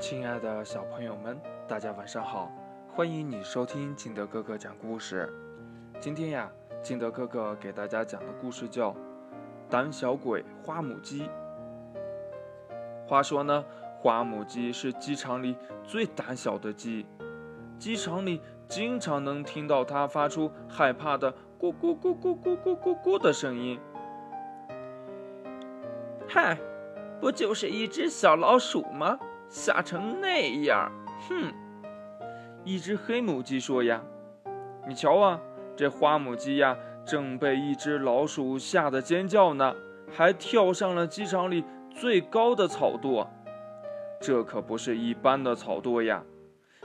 亲爱的小朋友们，大家晚上好！欢迎你收听金德哥哥讲故事。今天呀，金德哥哥给大家讲的故事叫《胆小鬼花母鸡》。话说呢，花母鸡是鸡场里最胆小的鸡，鸡场里经常能听到它发出害怕的“咕咕咕咕咕咕咕咕”的声音。嗨，不就是一只小老鼠吗？吓成那样，哼！一只黑母鸡说：“呀，你瞧啊，这花母鸡呀，正被一只老鼠吓得尖叫呢，还跳上了鸡场里最高的草垛。这可不是一般的草垛呀！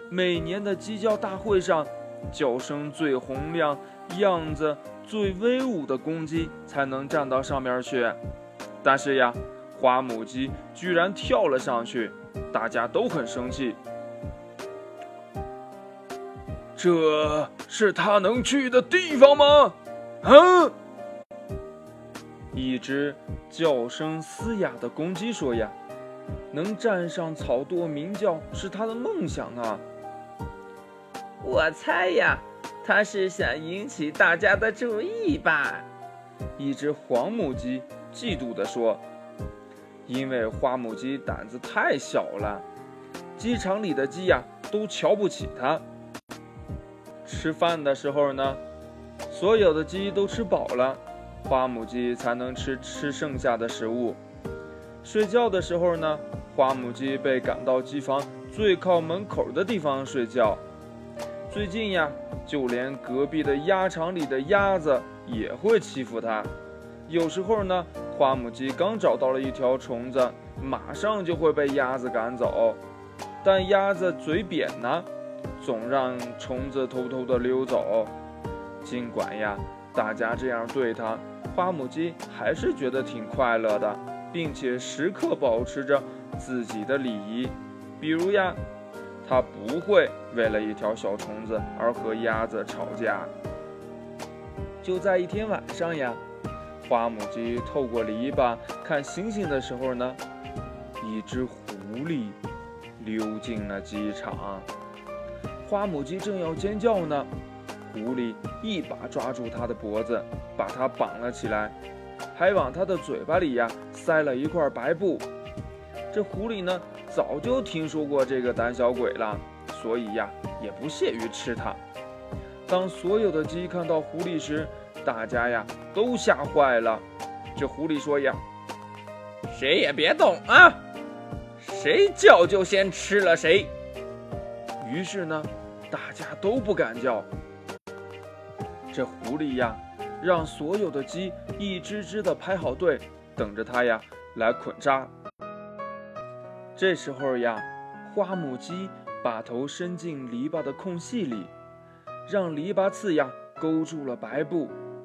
每年的鸡叫大会上，叫声最洪亮、样子最威武的公鸡才能站到上面去。但是呀，花母鸡居然跳了上去。”大家都很生气，这是他能去的地方吗？啊！一只叫声嘶哑的公鸡说：“呀，能站上草垛鸣叫是他的梦想啊！”我猜呀，他是想引起大家的注意吧。一只黄母鸡嫉妒地说。因为花母鸡胆子太小了，鸡场里的鸡呀都瞧不起它。吃饭的时候呢，所有的鸡都吃饱了，花母鸡才能吃吃剩下的食物。睡觉的时候呢，花母鸡被赶到鸡房最靠门口的地方睡觉。最近呀，就连隔壁的鸭场里的鸭子也会欺负它。有时候呢。花母鸡刚找到了一条虫子，马上就会被鸭子赶走。但鸭子嘴扁呢，总让虫子偷偷的溜走。尽管呀，大家这样对它，花母鸡还是觉得挺快乐的，并且时刻保持着自己的礼仪。比如呀，它不会为了一条小虫子而和鸭子吵架。就在一天晚上呀。花母鸡透过篱笆看星星的时候呢，一只狐狸溜进了鸡场。花母鸡正要尖叫呢，狐狸一把抓住它的脖子，把它绑了起来，还往它的嘴巴里呀塞了一块白布。这狐狸呢，早就听说过这个胆小鬼了，所以呀，也不屑于吃它。当所有的鸡看到狐狸时，大家呀都吓坏了。这狐狸说呀：“谁也别动啊，谁叫就先吃了谁。”于是呢，大家都不敢叫。这狐狸呀，让所有的鸡一只只的排好队，等着它呀来捆扎。这时候呀，花母鸡把头伸进篱笆的空隙里，让篱笆刺呀勾住了白布。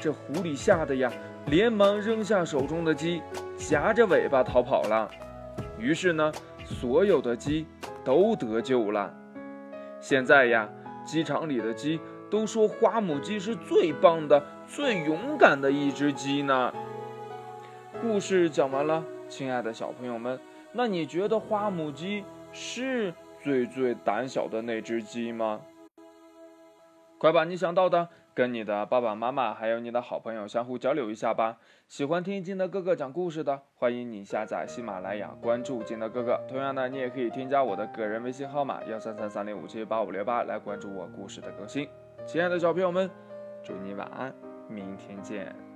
这狐狸吓得呀，连忙扔下手中的鸡，夹着尾巴逃跑了。于是呢，所有的鸡都得救了。现在呀，鸡场里的鸡都说花母鸡是最棒的、最勇敢的一只鸡呢。故事讲完了，亲爱的小朋友们，那你觉得花母鸡是最最胆小的那只鸡吗？快把你想到的。跟你的爸爸妈妈还有你的好朋友相互交流一下吧。喜欢听金德哥哥讲故事的，欢迎你下载喜马拉雅，关注金德哥哥。同样呢，你也可以添加我的个人微信号码幺三三三零五七八五六八来关注我故事的更新。亲爱的小朋友们，祝你晚安，明天见。